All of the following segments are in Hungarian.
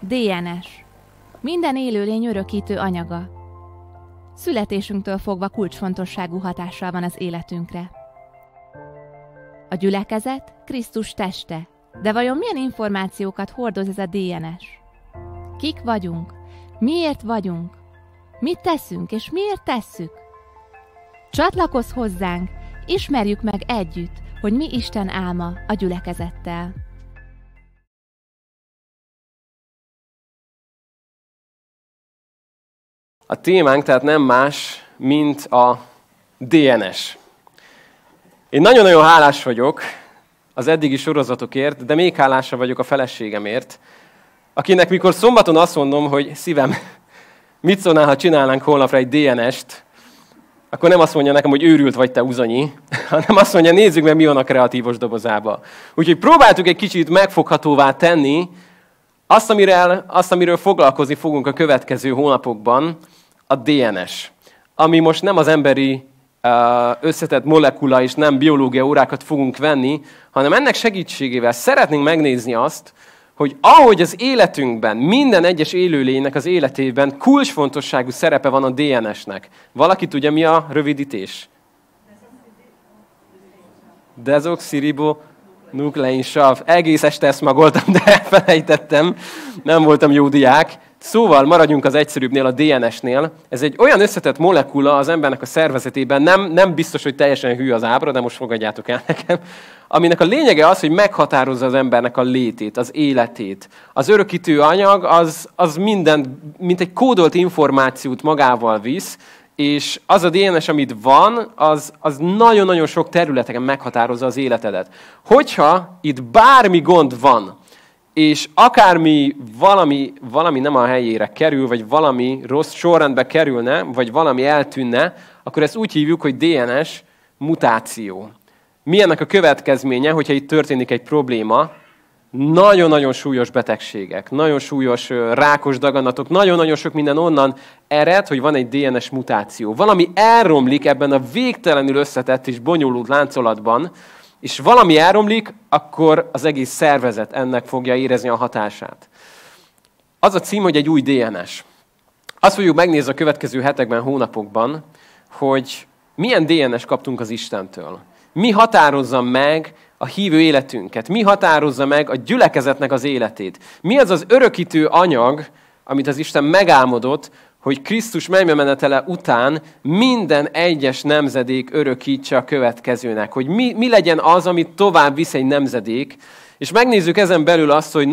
DNS. Minden élőlény örökítő anyaga. Születésünktől fogva kulcsfontosságú hatással van az életünkre. A gyülekezet Krisztus teste, de vajon milyen információkat hordoz ez a DNS? Kik vagyunk? Miért vagyunk? Mit teszünk és miért tesszük? Csatlakozz hozzánk, ismerjük meg együtt, hogy mi Isten álma a gyülekezettel. A témánk tehát nem más, mint a DNS. Én nagyon-nagyon hálás vagyok az eddigi sorozatokért, de még hálásabb vagyok a feleségemért, akinek mikor szombaton azt mondom, hogy szívem, mit szólnál, ha csinálnánk holnapra egy DNS-t, akkor nem azt mondja nekem, hogy őrült vagy te uzanyi, hanem azt mondja, nézzük meg, mi van a kreatívos dobozába. Úgyhogy próbáltuk egy kicsit megfoghatóvá tenni azt, amiről, azt, amiről foglalkozni fogunk a következő hónapokban, a DNS, ami most nem az emberi összetett molekula és nem biológia órákat fogunk venni, hanem ennek segítségével szeretnénk megnézni azt, hogy ahogy az életünkben, minden egyes élőlénynek az életében kulcsfontosságú szerepe van a DNS-nek. Valaki tudja, mi a rövidítés? Dezoxiribo nuklein. Egész este ezt magoltam, de elfelejtettem. Nem voltam jó diák. Szóval maradjunk az egyszerűbbnél, a DNS-nél. Ez egy olyan összetett molekula az embernek a szervezetében, nem, nem biztos, hogy teljesen hű az ábra, de most fogadjátok el nekem, aminek a lényege az, hogy meghatározza az embernek a létét, az életét. Az örökítő anyag az, az minden, mint egy kódolt információt magával visz, és az a DNS, amit van, az, az nagyon-nagyon sok területeken meghatározza az életedet. Hogyha itt bármi gond van, és akármi valami, valami nem a helyére kerül, vagy valami rossz sorrendbe kerülne, vagy valami eltűnne, akkor ezt úgy hívjuk, hogy DNS mutáció. Mi ennek a következménye, hogyha itt történik egy probléma? Nagyon-nagyon súlyos betegségek, nagyon súlyos rákos daganatok, nagyon-nagyon sok minden onnan ered, hogy van egy DNS mutáció. Valami elromlik ebben a végtelenül összetett és bonyolult láncolatban, és valami elromlik, akkor az egész szervezet ennek fogja érezni a hatását. Az a cím, hogy egy új DNS. Azt fogjuk megnézni a következő hetekben, hónapokban, hogy milyen DNS kaptunk az Istentől. Mi határozza meg a hívő életünket? Mi határozza meg a gyülekezetnek az életét? Mi az az örökítő anyag, amit az Isten megálmodott, hogy Krisztus menetele után minden egyes nemzedék örökítse a következőnek. Hogy mi, mi legyen az, amit tovább visz egy nemzedék, és megnézzük ezen belül azt, hogy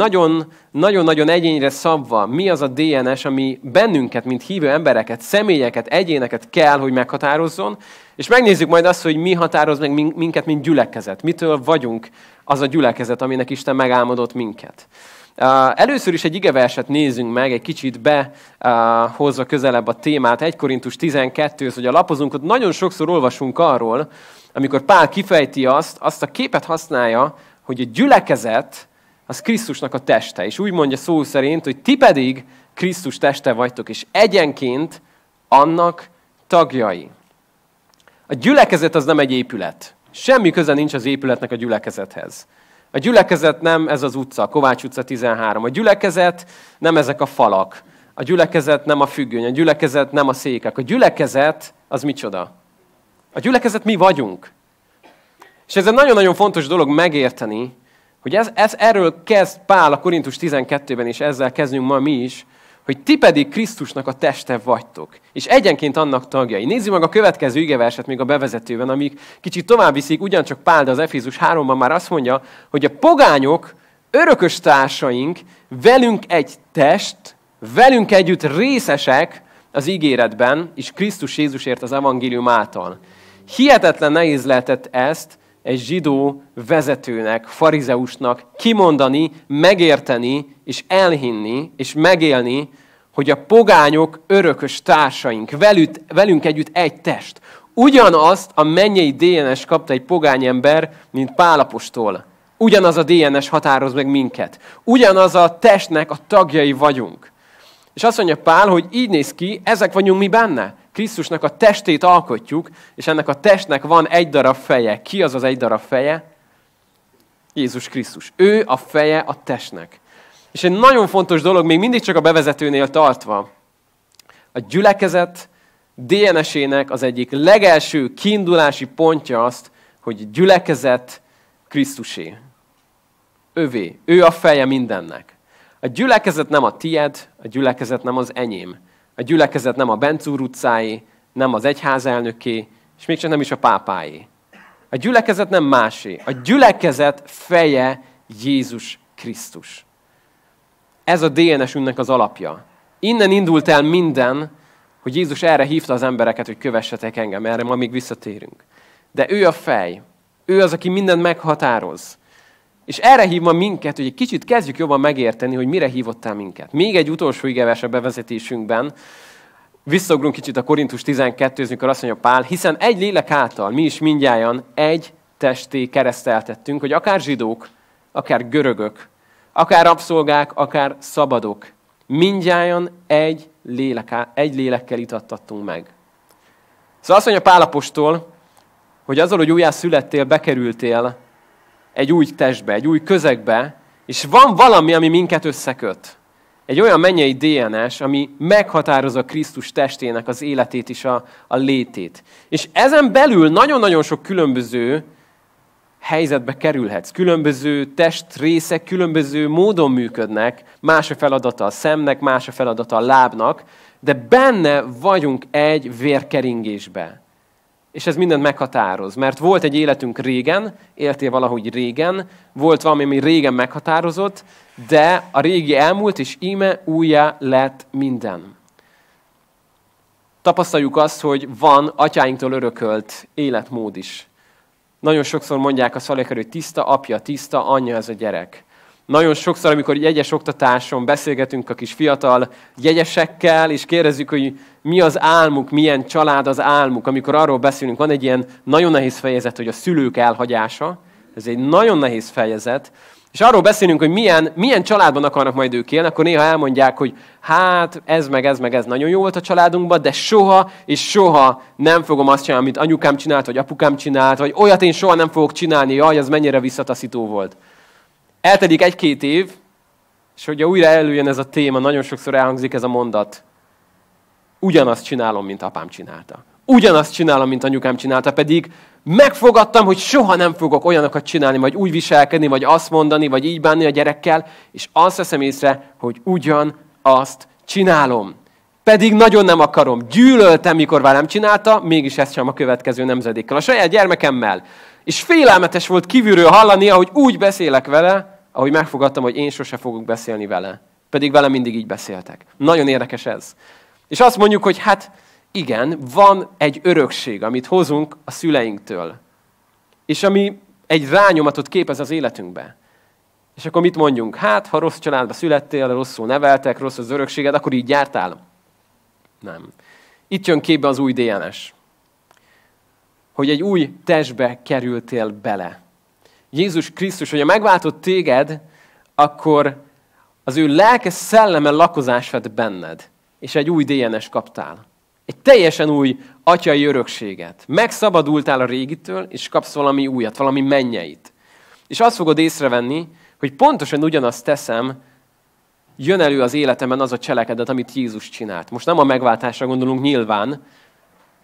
nagyon-nagyon egyénre szabva, mi az a DNS, ami bennünket, mint hívő embereket, személyeket, egyéneket kell, hogy meghatározzon, és megnézzük majd azt, hogy mi határoz meg minket, mint gyülekezet. Mitől vagyunk az a gyülekezet, aminek Isten megálmodott minket. Először is egy igeverset nézzünk meg, egy kicsit behozva közelebb a témát. 1 Korintus 12 hogy a lapozunk, ott nagyon sokszor olvasunk arról, amikor Pál kifejti azt, azt a képet használja, hogy a gyülekezet az Krisztusnak a teste. És úgy mondja szó szerint, hogy ti pedig Krisztus teste vagytok, és egyenként annak tagjai. A gyülekezet az nem egy épület. Semmi köze nincs az épületnek a gyülekezethez. A gyülekezet nem ez az utca, Kovács utca 13. A gyülekezet nem ezek a falak. A gyülekezet nem a függöny. A gyülekezet nem a székek. A gyülekezet az micsoda? A gyülekezet mi vagyunk. És ez egy nagyon-nagyon fontos dolog megérteni, hogy ez, ez erről kezd Pál a Korintus 12-ben, és ezzel kezdünk ma mi is, hogy ti pedig Krisztusnak a teste vagytok, és egyenként annak tagjai. Nézzük meg a következő igeverset még a bevezetőben, amik kicsit tovább viszik, ugyancsak Pál, de az Efézus 3-ban már azt mondja, hogy a pogányok, örökös társaink, velünk egy test, velünk együtt részesek az ígéretben, és Krisztus Jézusért az evangélium által. Hihetetlen nehéz lehetett ezt egy zsidó vezetőnek, farizeusnak kimondani, megérteni, és elhinni, és megélni, hogy a pogányok örökös társaink, velük, velünk együtt egy test. Ugyanazt a mennyei DNS kapta egy pogány ember, mint Pálapostól. Ugyanaz a DNS határoz meg minket. Ugyanaz a testnek a tagjai vagyunk. És azt mondja Pál, hogy így néz ki, ezek vagyunk mi benne. Krisztusnak a testét alkotjuk, és ennek a testnek van egy darab feje. Ki az az egy darab feje? Jézus Krisztus. Ő a feje a testnek. És egy nagyon fontos dolog, még mindig csak a bevezetőnél tartva, a gyülekezet DNS-ének az egyik legelső kiindulási pontja azt, hogy gyülekezet Krisztusé. Övé. Ő a feje mindennek. A gyülekezet nem a tied, a gyülekezet nem az enyém. A gyülekezet nem a Bencúr utcáé, nem az egyházelnöké, és mégsem nem is a pápáé. A gyülekezet nem másé. A gyülekezet feje Jézus Krisztus. Ez a DNS-ünknek az alapja. Innen indult el minden, hogy Jézus erre hívta az embereket, hogy kövessetek engem, erre ma még visszatérünk. De ő a fej. Ő az, aki mindent meghatároz. És erre hív ma minket, hogy egy kicsit kezdjük jobban megérteni, hogy mire hívottál minket. Még egy utolsó igeves a bevezetésünkben. Visszaugrunk kicsit a Korintus 12 amikor azt mondja Pál, hiszen egy lélek által mi is mindjárt egy testé kereszteltettünk, hogy akár zsidók, akár görögök, akár rabszolgák, akár szabadok, mindjárt egy, lélek, egy lélekkel itattattunk meg. Szóval azt mondja Pálapostól, hogy azzal, hogy újjá születtél, bekerültél egy új testbe, egy új közegbe, és van valami, ami minket összeköt. Egy olyan mennyei DNS, ami meghatározza Krisztus testének az életét és a, a létét. És ezen belül nagyon-nagyon sok különböző helyzetbe kerülhetsz. Különböző testrészek különböző módon működnek, más a feladata a szemnek, más a feladata a lábnak, de benne vagyunk egy vérkeringésbe. És ez mindent meghatároz, mert volt egy életünk régen, éltél valahogy régen, volt valami, ami régen meghatározott, de a régi elmúlt, és íme újjá lett minden. Tapasztaljuk azt, hogy van atyáinktól örökölt életmód is. Nagyon sokszor mondják a szalékar, hogy tiszta apja, tiszta anyja ez a gyerek. Nagyon sokszor, amikor jegyes oktatáson beszélgetünk a kis fiatal jegyesekkel, és kérdezzük, hogy mi az álmuk, milyen család az álmuk, amikor arról beszélünk, van egy ilyen nagyon nehéz fejezet, hogy a szülők elhagyása, ez egy nagyon nehéz fejezet, és arról beszélünk, hogy milyen, milyen családban akarnak majd ők élni, akkor néha elmondják, hogy hát ez meg ez meg ez nagyon jó volt a családunkban, de soha és soha nem fogom azt csinálni, amit anyukám csinált, vagy apukám csinált, vagy olyat én soha nem fogok csinálni, jaj, az mennyire visszataszító volt. Eltelik egy-két év, és hogyha újra előjön ez a téma, nagyon sokszor elhangzik ez a mondat. Ugyanazt csinálom, mint apám csinálta. Ugyanazt csinálom, mint anyukám csinálta, pedig megfogadtam, hogy soha nem fogok olyanokat csinálni, vagy úgy viselkedni, vagy azt mondani, vagy így bánni a gyerekkel, és azt veszem észre, hogy ugyanazt csinálom. Pedig nagyon nem akarom. Gyűlöltem, mikor velem csinálta, mégis ezt sem a következő nemzedékkel. A saját gyermekemmel. És félelmetes volt kívülről hallani, hogy úgy beszélek vele, ahogy megfogadtam, hogy én sose fogok beszélni vele. Pedig vele mindig így beszéltek. Nagyon érdekes ez. És azt mondjuk, hogy hát igen, van egy örökség, amit hozunk a szüleinktől. És ami egy rányomatot képez az életünkbe. És akkor mit mondjunk? Hát, ha rossz családba születtél, rosszul neveltek, rossz az örökséged, akkor így jártál? Nem. Itt jön képbe az új DNS. Hogy egy új testbe kerültél bele. Jézus Krisztus, hogyha megváltott téged, akkor az ő lelke szelleme lakozás vett benned, és egy új DNS kaptál. Egy teljesen új atyai örökséget. Megszabadultál a régitől, és kapsz valami újat, valami mennyeit. És azt fogod észrevenni, hogy pontosan ugyanazt teszem, jön elő az életemben az a cselekedet, amit Jézus csinált. Most nem a megváltásra gondolunk nyilván,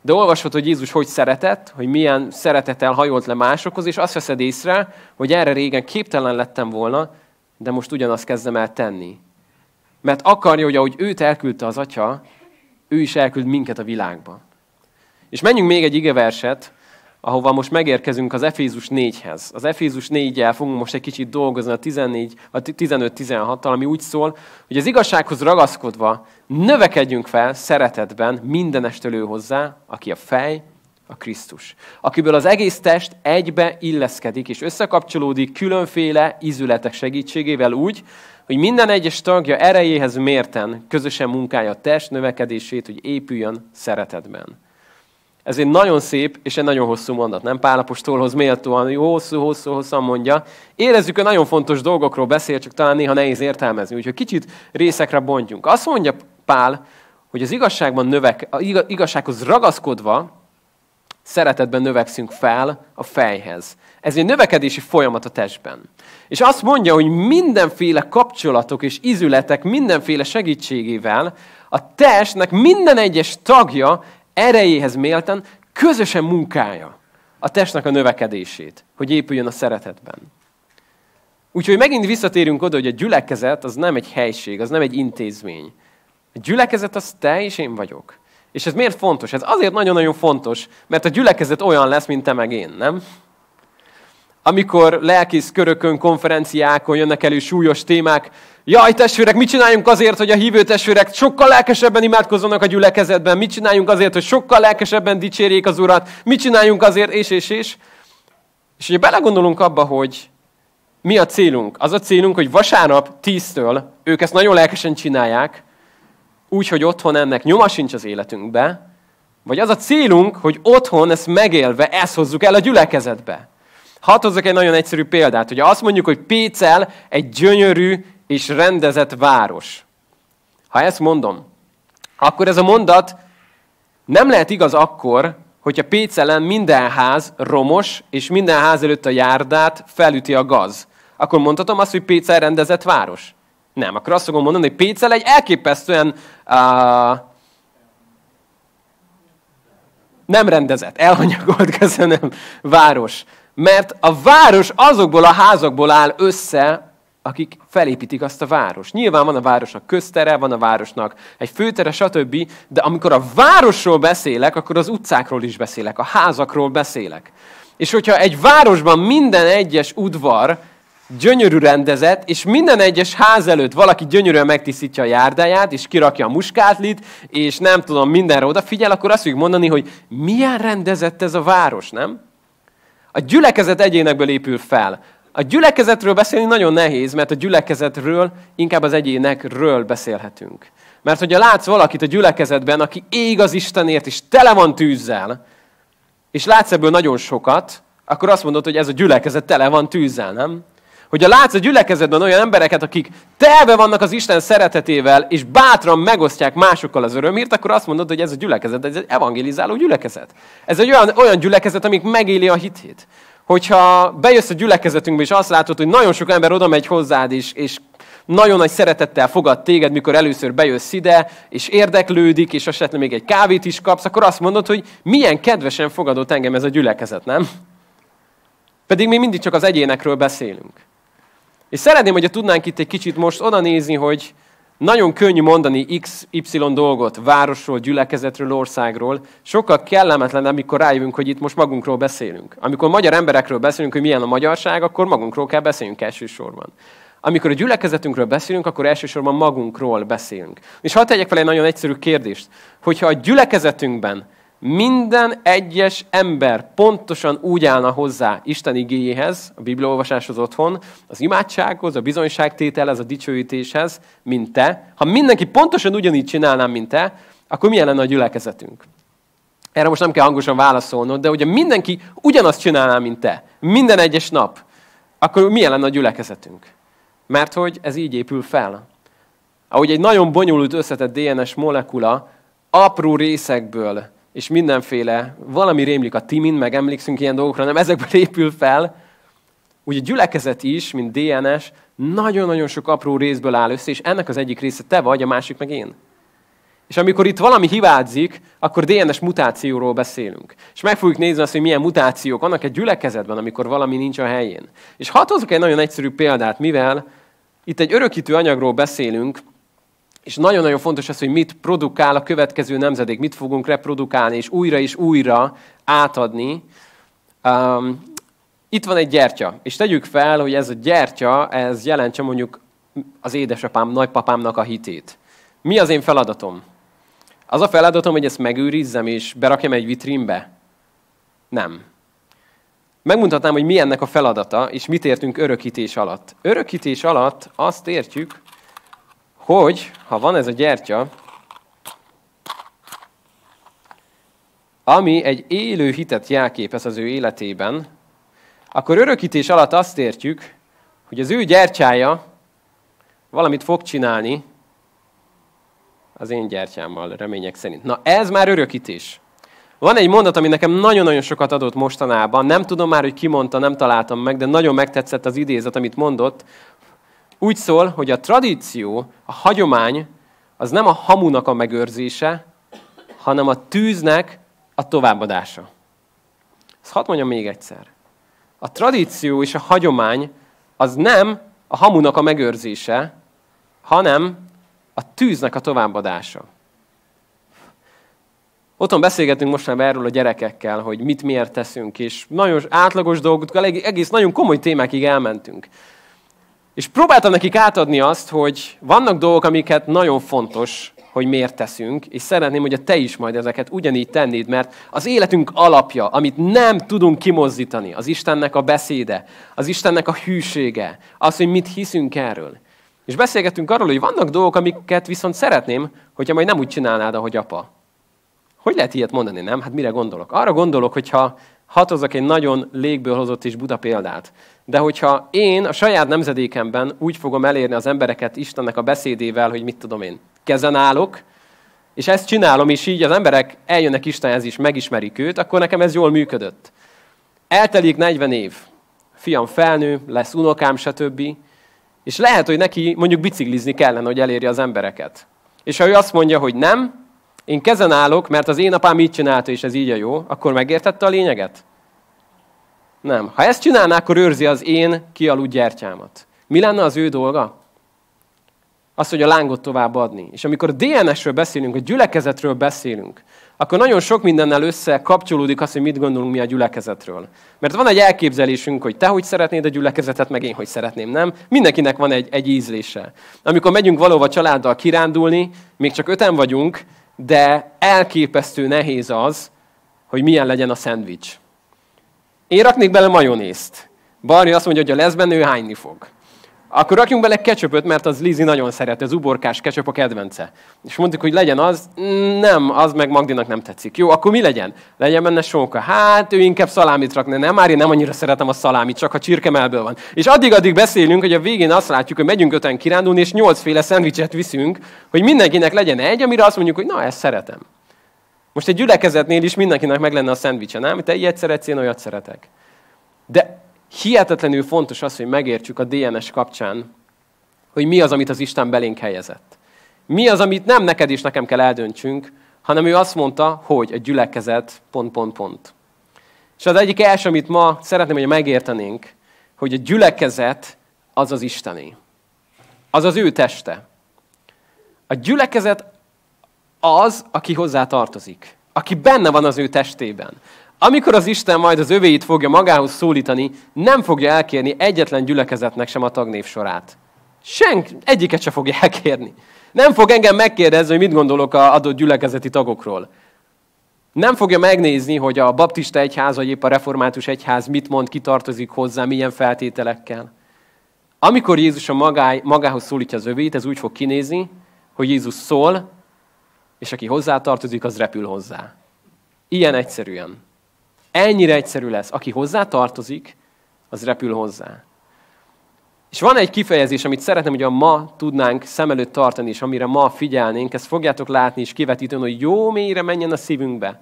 de olvasod, hogy Jézus hogy szeretett, hogy milyen szeretettel hajolt le másokhoz, és azt veszed észre, hogy erre régen képtelen lettem volna, de most ugyanazt kezdem el tenni. Mert akarja, hogy ahogy őt elküldte az atya, ő is elküld minket a világba. És menjünk még egy igeverset, ahova most megérkezünk az Efézus 4-hez. Az Efézus 4-jel fogunk most egy kicsit dolgozni a, 14, a 15-16-tal, ami úgy szól, hogy az igazsághoz ragaszkodva növekedjünk fel szeretetben mindenestől hozzá, aki a fej, a Krisztus. Akiből az egész test egybe illeszkedik és összekapcsolódik különféle ízületek segítségével úgy, hogy minden egyes tagja erejéhez mérten közösen munkálja a test növekedését, hogy épüljön szeretetben. Ez egy nagyon szép és egy nagyon hosszú mondat, nem Pálapostolhoz méltóan, hosszú, hosszú, hosszan mondja. Érezzük, hogy nagyon fontos dolgokról beszél, csak talán néha nehéz értelmezni, úgyhogy kicsit részekre bontjunk. Azt mondja Pál, hogy az igazságban növek, igazsághoz ragaszkodva szeretetben növekszünk fel a fejhez. Ez egy növekedési folyamat a testben. És azt mondja, hogy mindenféle kapcsolatok és izületek mindenféle segítségével a testnek minden egyes tagja erejéhez mélten közösen munkálja a testnek a növekedését, hogy épüljön a szeretetben. Úgyhogy megint visszatérünk oda, hogy a gyülekezet az nem egy helység, az nem egy intézmény. A gyülekezet az te és én vagyok. És ez miért fontos? Ez azért nagyon-nagyon fontos, mert a gyülekezet olyan lesz, mint te meg én, nem? Amikor lelkész körökön, konferenciákon jönnek elő súlyos témák, jaj testvérek, mit csináljunk azért, hogy a hívő testvérek sokkal lelkesebben imádkozzanak a gyülekezetben, mit csináljunk azért, hogy sokkal lelkesebben dicsérjék az Urat, mit csináljunk azért, és, és, és. És ugye belegondolunk abba, hogy mi a célunk? Az a célunk, hogy vasárnap tíztől ők ezt nagyon lelkesen csinálják, úgy, hogy otthon ennek nyoma sincs az életünkbe, vagy az a célunk, hogy otthon ezt megélve, ezt hozzuk el a gyülekezetbe. Hadd hozzak egy nagyon egyszerű példát. hogy azt mondjuk, hogy Pécel egy gyönyörű és rendezett város. Ha ezt mondom, akkor ez a mondat nem lehet igaz akkor, hogyha Pécelen minden ház romos, és minden ház előtt a járdát felüti a gaz. Akkor mondhatom azt, hogy Pécel rendezett város? Nem. Akkor azt fogom mondani, hogy Pécel egy elképesztően uh, nem rendezett, elhanyagolt, köszönöm, város. Mert a város azokból a házakból áll össze, akik felépítik azt a város. Nyilván van a városnak köztere, van a városnak egy főtere, stb. De amikor a városról beszélek, akkor az utcákról is beszélek, a házakról beszélek. És hogyha egy városban minden egyes udvar gyönyörű rendezett, és minden egyes ház előtt valaki gyönyörűen megtisztítja a járdáját, és kirakja a muskátlit, és nem tudom, mindenre odafigyel, akkor azt fogjuk mondani, hogy milyen rendezett ez a város, nem? A gyülekezet egyénekből épül fel. A gyülekezetről beszélni nagyon nehéz, mert a gyülekezetről inkább az egyénekről beszélhetünk. Mert hogyha látsz valakit a gyülekezetben, aki ég az Istenért, és tele van tűzzel, és látsz ebből nagyon sokat, akkor azt mondod, hogy ez a gyülekezet tele van tűzzel, nem? Hogyha látsz a gyülekezetben olyan embereket, akik telve vannak az Isten szeretetével, és bátran megosztják másokkal az örömért, akkor azt mondod, hogy ez a gyülekezet, ez egy evangelizáló gyülekezet. Ez egy olyan, olyan gyülekezet, amik megéli a hitét. Hogyha bejössz a gyülekezetünkbe, és azt látod, hogy nagyon sok ember oda megy hozzád, és, és nagyon nagy szeretettel fogad téged, mikor először bejössz ide, és érdeklődik, és esetleg még egy kávét is kapsz, akkor azt mondod, hogy milyen kedvesen fogadott engem ez a gyülekezet, nem? Pedig mi mindig csak az egyénekről beszélünk. És szeretném, hogyha tudnánk itt egy kicsit most oda nézni, hogy nagyon könnyű mondani X, Y dolgot városról, gyülekezetről, országról. Sokkal kellemetlen, amikor rájövünk, hogy itt most magunkról beszélünk. Amikor magyar emberekről beszélünk, hogy milyen a magyarság, akkor magunkról kell beszélnünk elsősorban. Amikor a gyülekezetünkről beszélünk, akkor elsősorban magunkról beszélünk. És hadd tegyek fel egy nagyon egyszerű kérdést. Hogyha a gyülekezetünkben minden egyes ember pontosan úgy állna hozzá Isten igéjéhez, a bibliaolvasáshoz otthon, az imádsághoz, a bizonyságtételhez, a dicsőítéshez, mint te. Ha mindenki pontosan ugyanígy csinálná, mint te, akkor milyen lenne a gyülekezetünk? Erre most nem kell hangosan válaszolnod, de ugye mindenki ugyanazt csinálná, mint te, minden egyes nap, akkor milyen lenne a gyülekezetünk? Mert hogy ez így épül fel. Ahogy egy nagyon bonyolult összetett DNS molekula apró részekből és mindenféle, valami rémlik a timin, meg emlékszünk ilyen dolgokra, nem ezekből épül fel. Ugye a gyülekezet is, mint DNS, nagyon-nagyon sok apró részből áll össze, és ennek az egyik része te vagy, a másik meg én. És amikor itt valami hibázik, akkor DNS mutációról beszélünk. És meg fogjuk nézni azt, hogy milyen mutációk vannak egy gyülekezetben, amikor valami nincs a helyén. És hadd hozok egy nagyon egyszerű példát, mivel itt egy örökítő anyagról beszélünk, és nagyon-nagyon fontos az, hogy mit produkál a következő nemzedék, mit fogunk reprodukálni, és újra és újra átadni. Um, itt van egy gyertya, és tegyük fel, hogy ez a gyertya, ez jelentse mondjuk az édesapám, nagypapámnak a hitét. Mi az én feladatom? Az a feladatom, hogy ezt megőrizzem, és berakjam egy vitrínbe? Nem. Megmutatnám, hogy mi ennek a feladata, és mit értünk örökítés alatt. Örökítés alatt azt értjük, hogy ha van ez a gyertya, ami egy élő hitet jelképez az ő életében, akkor örökítés alatt azt értjük, hogy az ő gyertyája valamit fog csinálni az én gyertyámmal, remények szerint. Na ez már örökítés. Van egy mondat, ami nekem nagyon-nagyon sokat adott mostanában. Nem tudom már, hogy ki mondta, nem találtam meg, de nagyon megtetszett az idézet, amit mondott. Úgy szól, hogy a tradíció, a hagyomány, az nem a hamunak a megőrzése, hanem a tűznek a továbbadása. Ezt hadd mondjam még egyszer. A tradíció és a hagyomány az nem a hamunak a megőrzése, hanem a tűznek a továbbadása. Otthon beszélgetünk most már erről a gyerekekkel, hogy mit miért teszünk, és nagyon átlagos dolgokkal, egész nagyon komoly témákig elmentünk. És próbáltam nekik átadni azt, hogy vannak dolgok, amiket nagyon fontos, hogy miért teszünk, és szeretném, hogy a te is majd ezeket ugyanígy tennéd, mert az életünk alapja, amit nem tudunk kimozdítani, az Istennek a beszéde, az Istennek a hűsége, az, hogy mit hiszünk erről. És beszélgetünk arról, hogy vannak dolgok, amiket viszont szeretném, hogyha majd nem úgy csinálnád, ahogy apa. Hogy lehet ilyet mondani, nem? Hát mire gondolok? Arra gondolok, hogyha hatozok egy nagyon légből hozott és buta példát. De hogyha én a saját nemzedékemben úgy fogom elérni az embereket Istennek a beszédével, hogy mit tudom én, kezen állok, és ezt csinálom, és így az emberek eljönnek Istenhez is, megismerik őt, akkor nekem ez jól működött. Eltelik 40 év. Fiam felnő, lesz unokám, stb. És lehet, hogy neki mondjuk biciklizni kellene, hogy elérje az embereket. És ha ő azt mondja, hogy nem, én kezen állok, mert az én apám így csinálta, és ez így a jó, akkor megértette a lényeget? Nem. Ha ezt csinálná, akkor őrzi az én kialudt gyertyámat. Mi lenne az ő dolga? Az, hogy a lángot tovább adni. És amikor a DNS-ről beszélünk, a gyülekezetről beszélünk, akkor nagyon sok mindennel össze kapcsolódik az, hogy mit gondolunk mi a gyülekezetről. Mert van egy elképzelésünk, hogy te hogy szeretnéd a gyülekezetet, meg én hogy szeretném, nem? Mindenkinek van egy, egy ízlése. Amikor megyünk valóva családdal kirándulni, még csak öten vagyunk, de elképesztő nehéz az, hogy milyen legyen a szendvics. Én raknék bele majonézt. Barni azt mondja, hogy a lesz benne, ő hányni fog. Akkor rakjunk bele ketchupot, mert az Lizi nagyon szeret, az uborkás ketchup a kedvence. És mondjuk, hogy legyen az, nem, az meg Magdinak nem tetszik. Jó, akkor mi legyen? Legyen benne sonka. Hát ő inkább szalámit rakna. Nem, már én nem annyira szeretem a szalámit, csak a csirkemelből van. És addig-addig beszélünk, hogy a végén azt látjuk, hogy megyünk öten kirándulni, és nyolcféle szendvicset viszünk, hogy mindenkinek legyen egy, amire azt mondjuk, hogy na, ezt szeretem. Most egy gyülekezetnél is mindenkinek meg lenne a szendvicse, nem? Te ilyet szeretsz, én olyat szeretek. De hihetetlenül fontos az, hogy megértsük a DNS kapcsán, hogy mi az, amit az Isten belénk helyezett. Mi az, amit nem neked és nekem kell eldöntsünk, hanem ő azt mondta, hogy a gyülekezet pont, pont, pont. És az egyik első, amit ma szeretném, hogy megértenénk, hogy a gyülekezet az az Istené. Az az ő teste. A gyülekezet az, aki hozzá tartozik. Aki benne van az ő testében. Amikor az Isten majd az övéit fogja magához szólítani, nem fogja elkérni egyetlen gyülekezetnek sem a tagnév sorát. Senk, egyiket se fogja elkérni. Nem fog engem megkérdezni, hogy mit gondolok a adott gyülekezeti tagokról. Nem fogja megnézni, hogy a baptista egyház, vagy épp a református egyház mit mond, kitartozik hozzá, milyen feltételekkel. Amikor Jézus a magáj, magához szólítja az övét, ez úgy fog kinézni, hogy Jézus szól, és aki hozzátartozik, az repül hozzá. Ilyen egyszerűen. Ennyire egyszerű lesz. Aki hozzá tartozik, az repül hozzá. És van egy kifejezés, amit szeretném, hogy a ma tudnánk szem előtt tartani, és amire ma figyelnénk, ezt fogjátok látni és kivetíteni, hogy jó mélyre menjen a szívünkbe.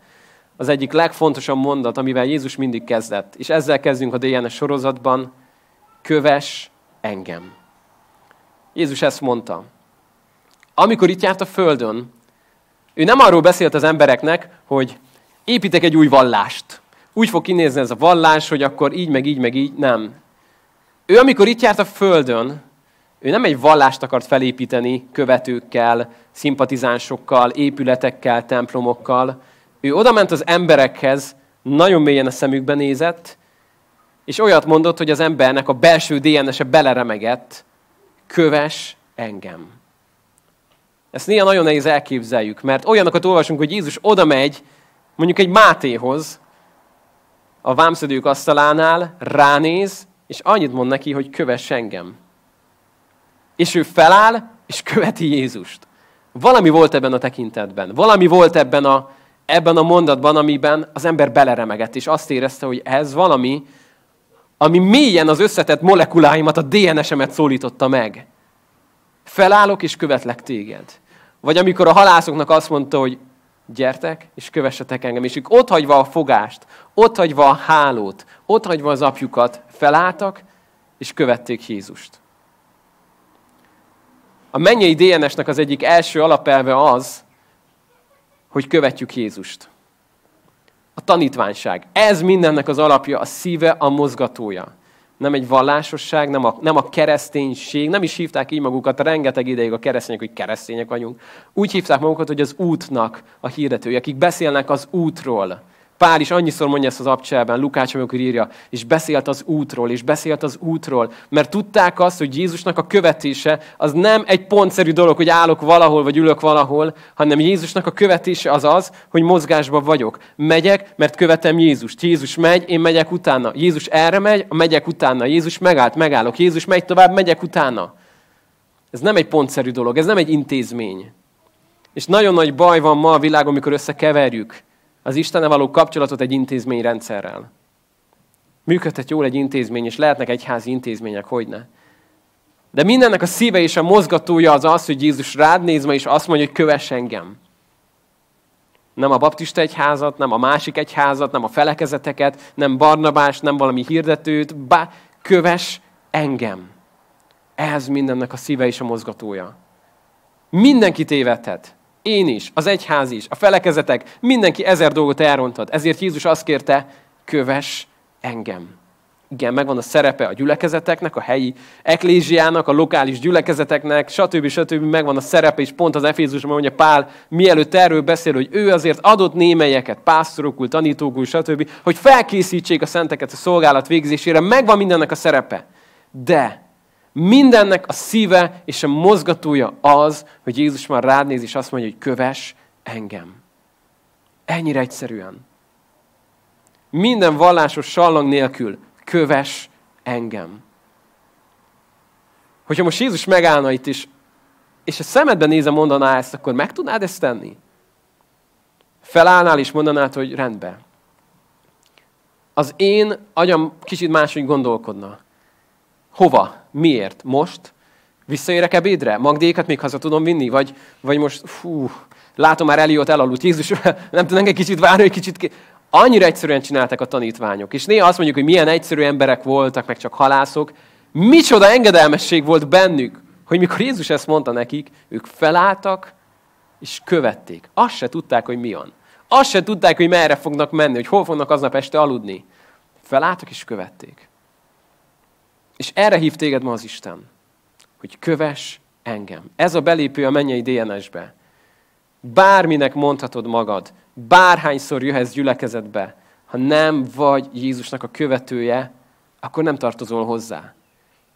Az egyik legfontosabb mondat, amivel Jézus mindig kezdett. És ezzel kezdünk a DNS sorozatban. Köves engem. Jézus ezt mondta. Amikor itt járt a Földön, ő nem arról beszélt az embereknek, hogy építek egy új vallást úgy fog kinézni ez a vallás, hogy akkor így, meg így, meg így. Nem. Ő, amikor itt járt a Földön, ő nem egy vallást akart felépíteni követőkkel, szimpatizánsokkal, épületekkel, templomokkal. Ő oda ment az emberekhez, nagyon mélyen a szemükbe nézett, és olyat mondott, hogy az embernek a belső DNS-e beleremegett, köves engem. Ezt néha nagyon nehéz elképzeljük, mert olyanokat olvasunk, hogy Jézus oda megy, mondjuk egy Mátéhoz, a vámszedők asztalánál, ránéz, és annyit mond neki, hogy kövess engem. És ő feláll, és követi Jézust. Valami volt ebben a tekintetben. Valami volt ebben a, ebben a mondatban, amiben az ember beleremegett, és azt érezte, hogy ez valami, ami mélyen az összetett molekuláimat, a DNS-emet szólította meg. Felállok, és követlek téged. Vagy amikor a halászoknak azt mondta, hogy gyertek, és kövessetek engem. És ők ott hagyva a fogást, ott hagyva a hálót, ott hagyva az apjukat, felálltak, és követték Jézust. A mennyei DNS-nek az egyik első alapelve az, hogy követjük Jézust. A tanítványság. Ez mindennek az alapja, a szíve, a mozgatója. Nem egy vallásosság, nem a, nem a kereszténység, nem is hívták így magukat rengeteg ideig a keresztények, hogy keresztények vagyunk. Úgy hívták magukat, hogy az útnak a hirdetői, akik beszélnek az útról. Pál is annyiszor mondja ezt az abcselben, Lukács, amikor írja, és beszélt az útról, és beszélt az útról, mert tudták azt, hogy Jézusnak a követése az nem egy pontszerű dolog, hogy állok valahol, vagy ülök valahol, hanem Jézusnak a követése az az, hogy mozgásban vagyok. Megyek, mert követem Jézust. Jézus megy, én megyek utána. Jézus erre megy, megyek utána. Jézus megállt, megállok. Jézus megy tovább, megyek utána. Ez nem egy pontszerű dolog, ez nem egy intézmény. És nagyon nagy baj van ma a világon, amikor összekeverjük az Istennel való kapcsolatot egy intézményrendszerrel. Működhet jól egy intézmény, és lehetnek egyházi intézmények, hogy ne. De mindennek a szíve és a mozgatója az az, hogy Jézus rád néz ma, és azt mondja, hogy kövess engem. Nem a baptista egyházat, nem a másik egyházat, nem a felekezeteket, nem Barnabás, nem valami hirdetőt, bá, kövess engem. Ez mindennek a szíve és a mozgatója. Mindenki tévedhet. Én is, az egyház is, a felekezetek, mindenki ezer dolgot elrontad. Ezért Jézus azt kérte, köves engem. Igen, megvan a szerepe a gyülekezeteknek, a helyi eklésiának, a lokális gyülekezeteknek, stb. stb. megvan a szerepe, és pont az Efézusban mondja Pál, mielőtt erről beszél, hogy ő azért adott némelyeket, pásztorokul, tanítókul, stb., hogy felkészítsék a szenteket a szolgálat végzésére, megvan mindennek a szerepe. De Mindennek a szíve és a mozgatója az, hogy Jézus már rád néz, és azt mondja, hogy köves engem. Ennyire egyszerűen. Minden vallásos sallang nélkül köves engem. Hogyha most Jézus megállna itt is, és a szemedben nézve mondaná ezt, akkor meg tudnád ezt tenni? Felállnál és mondanád, hogy rendben. Az én agyam kicsit máshogy gondolkodna. Hova? Miért? Most? Visszaérek ebédre? Magdékat még haza tudom vinni? Vagy, vagy most, fú, látom már Eliot elaludt. Jézus, nem tudnak egy kicsit várni, egy kicsit... Ki... Annyira egyszerűen csináltak a tanítványok. És néha azt mondjuk, hogy milyen egyszerű emberek voltak, meg csak halászok. Micsoda engedelmesség volt bennük, hogy mikor Jézus ezt mondta nekik, ők felálltak, és követték. Azt se tudták, hogy mi van. Azt se tudták, hogy merre fognak menni, hogy hol fognak aznap este aludni. Felálltak és követték. És erre hív téged ma az Isten, hogy köves engem. Ez a belépő a mennyei DNS-be. Bárminek mondhatod magad, bárhányszor jöhetsz gyülekezetbe, ha nem vagy Jézusnak a követője, akkor nem tartozol hozzá.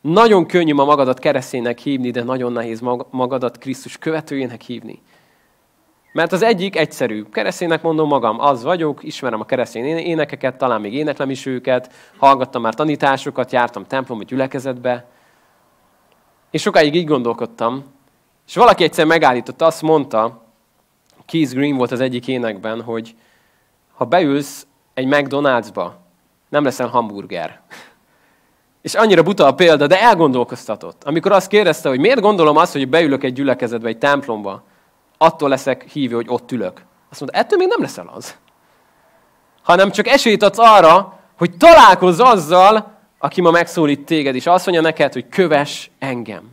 Nagyon könnyű ma magadat kereszténynek hívni, de nagyon nehéz magadat Krisztus követőjének hívni. Mert az egyik egyszerű. Kereszténynek mondom magam, az vagyok, ismerem a keresztény énekeket, talán még éneklem is őket, hallgattam már tanításokat, jártam templomba, gyülekezetbe. És sokáig így gondolkodtam. És valaki egyszer megállított, azt mondta, Keith Green volt az egyik énekben, hogy ha beülsz egy McDonald'sba, nem leszel hamburger. És annyira buta a példa, de elgondolkoztatott. Amikor azt kérdezte, hogy miért gondolom azt, hogy beülök egy gyülekezetbe, egy templomba, attól leszek hívő, hogy ott ülök. Azt mondta, ettől még nem leszel az. Hanem csak esélyt adsz arra, hogy találkozz azzal, aki ma megszólít téged, és azt mondja neked, hogy köves engem.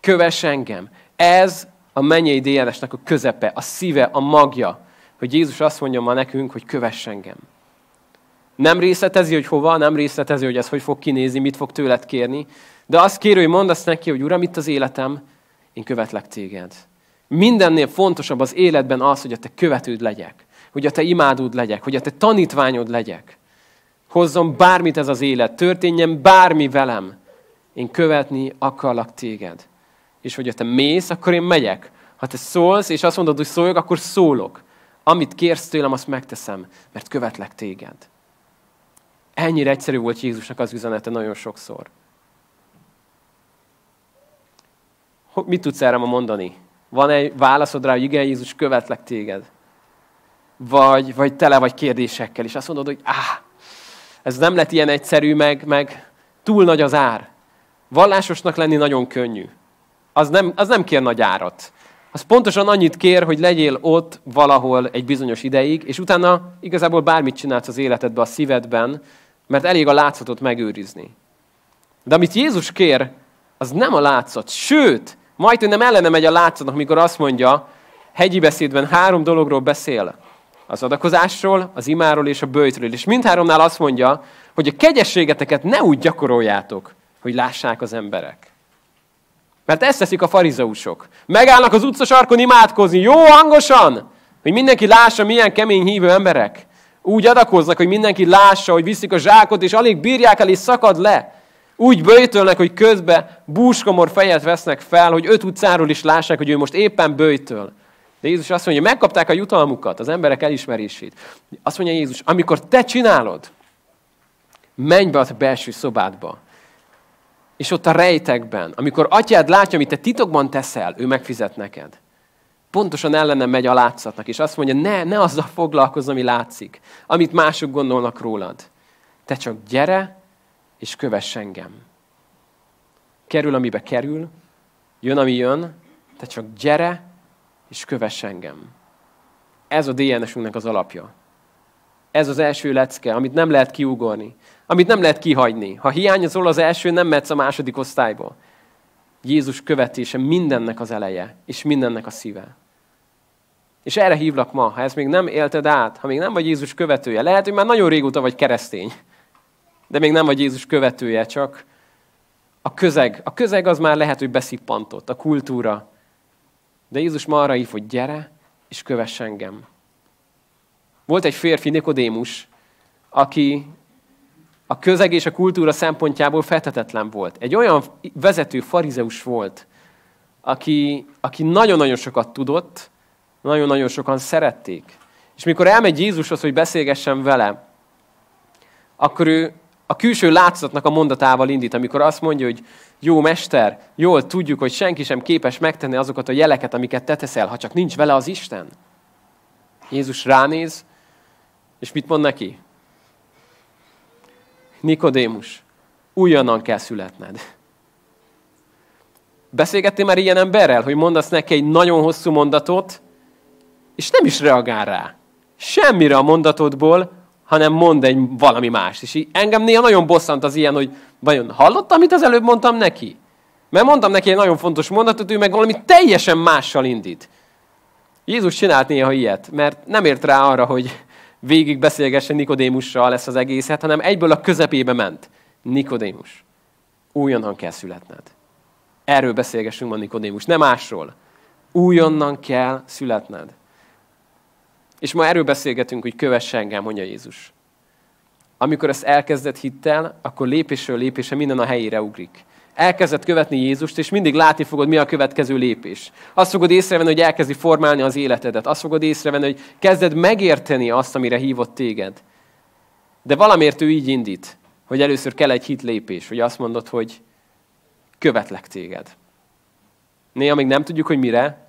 Köves engem. Ez a mennyei DNS-nek a közepe, a szíve, a magja, hogy Jézus azt mondja ma nekünk, hogy kövess engem. Nem részletezi, hogy hova, nem részletezi, hogy ez hogy fog kinézni, mit fog tőled kérni, de azt kér, hogy mondd azt neki, hogy Uram, itt az életem, én követlek téged. Mindennél fontosabb az életben az, hogy a te követőd legyek, hogy a te imádód legyek, hogy a te tanítványod legyek. Hozzon bármit ez az élet, történjen bármi velem. Én követni akarlak téged. És hogy te mész, akkor én megyek. Ha te szólsz, és azt mondod, hogy szóljak, akkor szólok. Amit kérsz tőlem, azt megteszem, mert követlek téged. Ennyire egyszerű volt Jézusnak az üzenete nagyon sokszor. Mit tudsz erre ma mondani? Van egy válaszod rá, hogy igen, Jézus, követlek téged. Vagy, vagy tele vagy kérdésekkel, és azt mondod, hogy áh, ez nem lett ilyen egyszerű, meg, meg túl nagy az ár. Vallásosnak lenni nagyon könnyű. Az nem, az nem kér nagy árat. az pontosan annyit kér, hogy legyél ott valahol egy bizonyos ideig, és utána igazából bármit csinálsz az életedbe, a szívedben, mert elég a látszatot megőrizni. De amit Jézus kér, az nem a látszat. Sőt, majd nem ellene megy a látszatnak, amikor azt mondja, hegyi beszédben három dologról beszél. Az adakozásról, az imáról és a bőjtről. És mindháromnál azt mondja, hogy a kegyességeteket ne úgy gyakoroljátok, hogy lássák az emberek. Mert ezt teszik a farizeusok. Megállnak az utcasarkon imádkozni, jó hangosan, hogy mindenki lássa, milyen kemény hívő emberek. Úgy adakoznak, hogy mindenki lássa, hogy viszik a zsákot, és alig bírják el, és szakad le. Úgy bőjtölnek, hogy közbe búskomor fejet vesznek fel, hogy öt utcáról is lássák, hogy ő most éppen bőjtöl. De Jézus azt mondja, megkapták a jutalmukat, az emberek elismerését. Azt mondja Jézus, amikor te csinálod, menj be a belső szobádba, és ott a rejtekben, amikor atyád látja, amit te titokban teszel, ő megfizet neked. Pontosan ellenem megy a látszatnak, és azt mondja, ne, ne azzal foglalkozz, ami látszik, amit mások gondolnak rólad. Te csak gyere, és kövess engem. Kerül, amibe kerül, jön, ami jön, te csak gyere, és kövess engem. Ez a DNS-ünknek az alapja. Ez az első lecke, amit nem lehet kiugorni, amit nem lehet kihagyni. Ha hiányozol az első, nem mehetsz a második osztályba. Jézus követése mindennek az eleje, és mindennek a szíve. És erre hívlak ma, ha ezt még nem élted át, ha még nem vagy Jézus követője, lehet, hogy már nagyon régóta vagy keresztény, de még nem vagy Jézus követője, csak a közeg. A közeg az már lehet, hogy beszippantott, a kultúra. De Jézus ma arra hív, hogy gyere, és kövess engem. Volt egy férfi, Nikodémus, aki a közeg és a kultúra szempontjából feltetetlen volt. Egy olyan vezető farizeus volt, aki, aki nagyon-nagyon sokat tudott, nagyon-nagyon sokan szerették. És mikor elmegy Jézushoz, hogy beszélgessen vele, akkor ő a külső látszatnak a mondatával indít, amikor azt mondja, hogy jó mester, jól tudjuk, hogy senki sem képes megtenni azokat a jeleket, amiket te teszel, ha csak nincs vele az Isten. Jézus ránéz, és mit mond neki? Nikodémus, újonnan kell születned. Beszélgettél már ilyen emberrel, hogy mondasz neki egy nagyon hosszú mondatot, és nem is reagál rá. Semmire a mondatodból, hanem mond egy valami más. És így engem néha nagyon bosszant az ilyen, hogy vajon hallottam, amit az előbb mondtam neki? Mert mondtam neki egy nagyon fontos mondatot, ő meg valami teljesen mással indít. Jézus csinált néha ilyet, mert nem ért rá arra, hogy végig beszélgessen Nikodémussal lesz az egészet, hanem egyből a közepébe ment. Nikodémus, újonnan kell születned. Erről beszélgessünk ma Nikodémus, nem másról. Újonnan kell születned. És ma erről beszélgetünk, hogy kövess engem, mondja Jézus. Amikor ezt elkezdett hittel, akkor lépésről lépésre minden a helyére ugrik. Elkezdett követni Jézust, és mindig látni fogod, mi a következő lépés. Azt fogod észrevenni, hogy elkezdi formálni az életedet. Azt fogod észrevenni, hogy kezded megérteni azt, amire hívott téged. De valamiért ő így indít, hogy először kell egy hit lépés, hogy azt mondod, hogy követlek téged. Néha még nem tudjuk, hogy mire,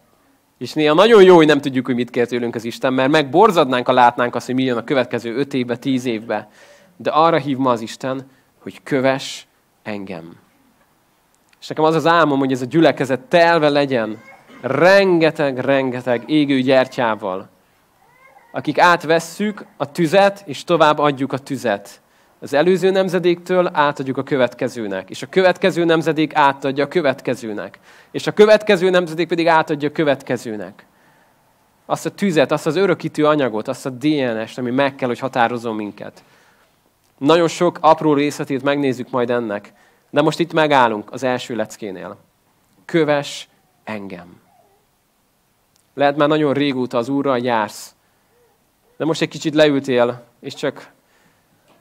és néha nagyon jó, hogy nem tudjuk, hogy mit kér tőlünk az Isten, mert megborzadnánk, ha látnánk azt, hogy mi jön a következő öt évbe, tíz évbe. De arra hív ma az Isten, hogy köves engem. És nekem az az álmom, hogy ez a gyülekezet telve legyen rengeteg, rengeteg égő gyertyával, akik átvesszük a tüzet, és tovább adjuk a tüzet. Az előző nemzedéktől átadjuk a következőnek, és a következő nemzedék átadja a következőnek, és a következő nemzedék pedig átadja a következőnek. Azt a tüzet, azt az örökítő anyagot, azt a DNS-t, ami meg kell, hogy határozom minket. Nagyon sok apró részletét megnézzük majd ennek, de most itt megállunk az első leckénél. Köves engem. Lehet már nagyon régóta az Úrral jársz, de most egy kicsit leültél, és csak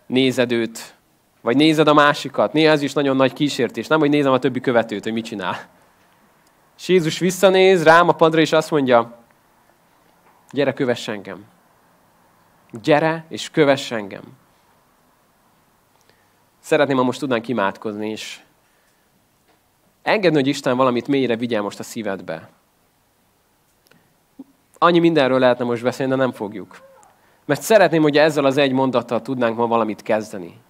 nézed őt, vagy nézed a másikat. Néha ez is nagyon nagy kísértés, nem, hogy nézem a többi követőt, hogy mit csinál. És Jézus visszanéz rám a padra, és azt mondja, gyere, kövess engem. Gyere, és kövess engem. Szeretném, ha most tudnánk imádkozni, és engedni, hogy Isten valamit mélyre vigyel most a szívedbe. Annyi mindenről lehetne most beszélni, de nem fogjuk. Mert szeretném, hogy ezzel az egy mondattal tudnánk ma valamit kezdeni.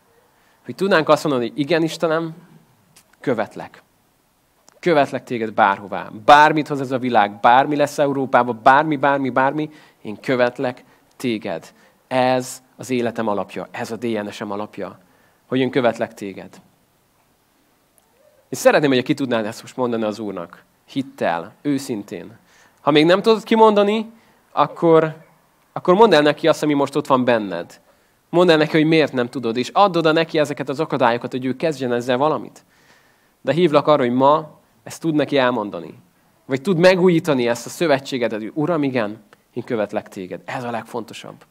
Hogy tudnánk azt mondani, hogy igen, Istenem, követlek. Követlek téged bárhová. Bármit hoz ez a világ, bármi lesz Európában, bármi, bármi, bármi, én követlek téged. Ez az életem alapja, ez a DNS-em alapja, hogy én követlek téged. És szeretném, hogy ki tudnád ezt most mondani az Úrnak. Hittel, őszintén. Ha még nem tudod kimondani, akkor, akkor mondd el neki azt, ami most ott van benned. Mondd el neki, hogy miért nem tudod, és add oda neki ezeket az akadályokat, hogy ő kezdjen ezzel valamit. De hívlak arra, hogy ma ezt tud neki elmondani. Vagy tud megújítani ezt a szövetségedet, hogy Uram, igen, én követlek téged. Ez a legfontosabb.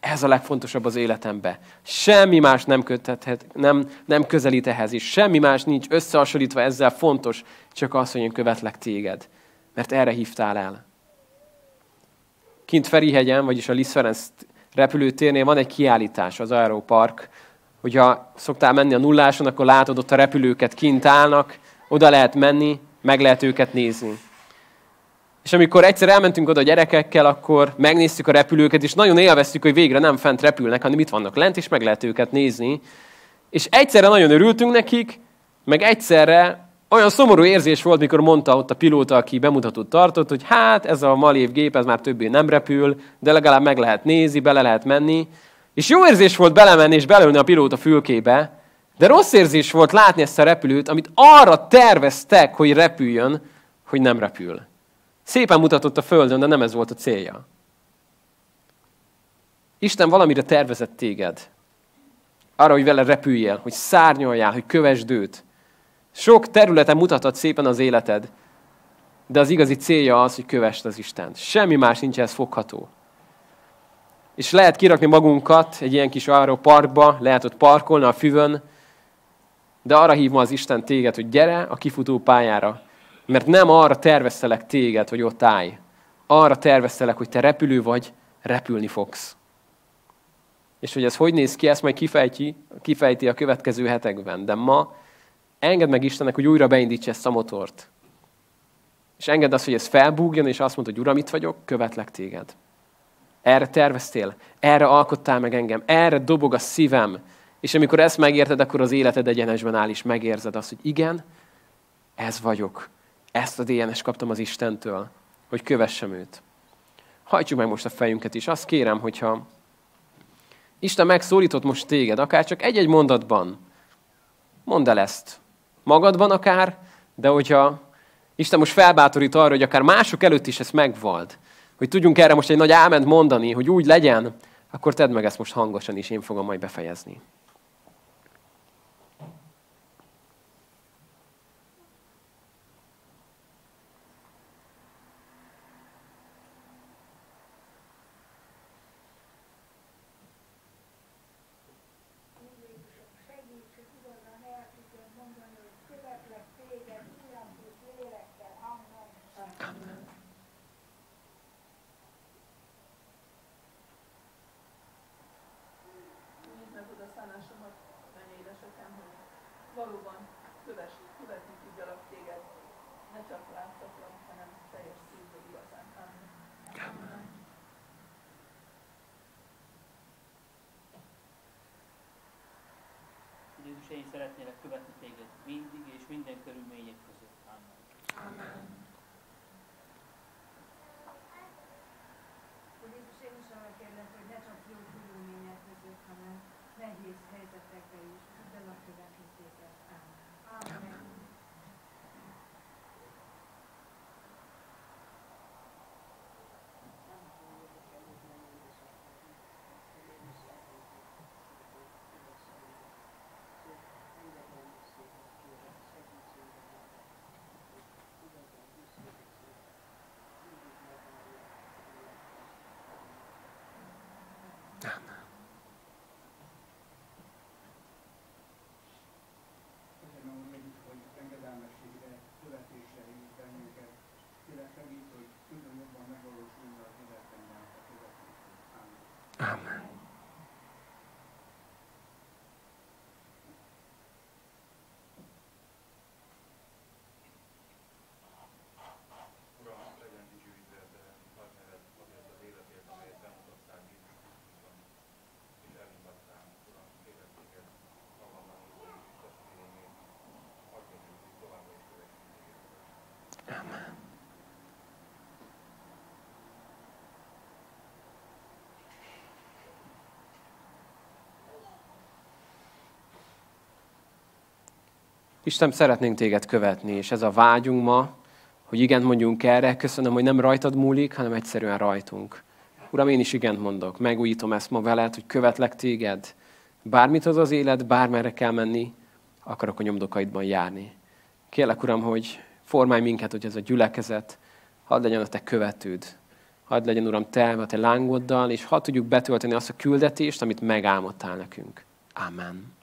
Ez a legfontosabb az életemben. Semmi más nem, köthethet, nem, nem közelít ehhez, és semmi más nincs összehasonlítva ezzel fontos, csak az, hogy én követlek téged. Mert erre hívtál el. Kint Ferihegyen, vagyis a Liszt Ferenc repülőtérnél van egy kiállítás, az Aeropark. Hogyha szoktál menni a nulláson, akkor látod ott a repülőket kint állnak, oda lehet menni, meg lehet őket nézni. És amikor egyszer elmentünk oda a gyerekekkel, akkor megnéztük a repülőket, és nagyon élveztük, hogy végre nem fent repülnek, hanem itt vannak lent, és meg lehet őket nézni. És egyszerre nagyon örültünk nekik, meg egyszerre olyan szomorú érzés volt, mikor mondta ott a pilóta, aki bemutatót tartott, hogy hát ez a malév gép, ez már többé nem repül, de legalább meg lehet nézni, bele lehet menni. És jó érzés volt belemenni és belülni a pilóta fülkébe, de rossz érzés volt látni ezt a repülőt, amit arra terveztek, hogy repüljön, hogy nem repül. Szépen mutatott a földön, de nem ez volt a célja. Isten valamire tervezett téged. Arra, hogy vele repüljél, hogy szárnyaljál, hogy kövesd őt. Sok területen mutathat szépen az életed, de az igazi célja az, hogy kövesd az Istent. Semmi más nincs ez fogható. És lehet kirakni magunkat egy ilyen kis arra parkba, lehet ott parkolni a füvön, de arra hív ma az Isten téged, hogy gyere a kifutó pályára, mert nem arra terveztelek téged, hogy ott állj. Arra terveztelek, hogy te repülő vagy, repülni fogsz. És hogy ez hogy néz ki, ezt majd kifejti, kifejti a következő hetekben. De ma engedd meg Istennek, hogy újra beindítsa ezt a motort. És engedd azt, hogy ez felbúgjon, és azt mondta, hogy Uram, itt vagyok, követlek téged. Erre terveztél, erre alkottál meg engem, erre dobog a szívem. És amikor ezt megérted, akkor az életed egyenesben áll, és megérzed azt, hogy igen, ez vagyok. Ezt a DNS kaptam az Istentől, hogy kövessem őt. Hajtsuk meg most a fejünket is. Azt kérem, hogyha Isten megszólított most téged, akár csak egy-egy mondatban, mondd el ezt. Magadban akár, de hogyha Isten most felbátorít arra, hogy akár mások előtt is ezt megvald, hogy tudjunk erre most egy nagy áment mondani, hogy úgy legyen, akkor tedd meg ezt most hangosan is, én fogom majd befejezni. Én szeretnélek követni téged mindig és minden körülmények között. Amen. Amen. Hogy Jézus, én is arra kérlek, hogy ne csak jó körülmények között, hanem nehéz helyzetekben is tudjanak követni téged. Amen. Amen. Amen. Isten, szeretnénk téged követni, és ez a vágyunk ma, hogy igen mondjunk erre. Köszönöm, hogy nem rajtad múlik, hanem egyszerűen rajtunk. Uram, én is igent mondok, megújítom ezt ma veled, hogy követlek téged. Bármit az az élet, bármerre kell menni, akarok a nyomdokaidban járni. Kérlek, Uram, hogy formálj minket, hogy ez a gyülekezet, hadd legyen a te követőd, hadd legyen, Uram, te a te lángoddal, és hadd tudjuk betölteni azt a küldetést, amit megálmodtál nekünk. Amen.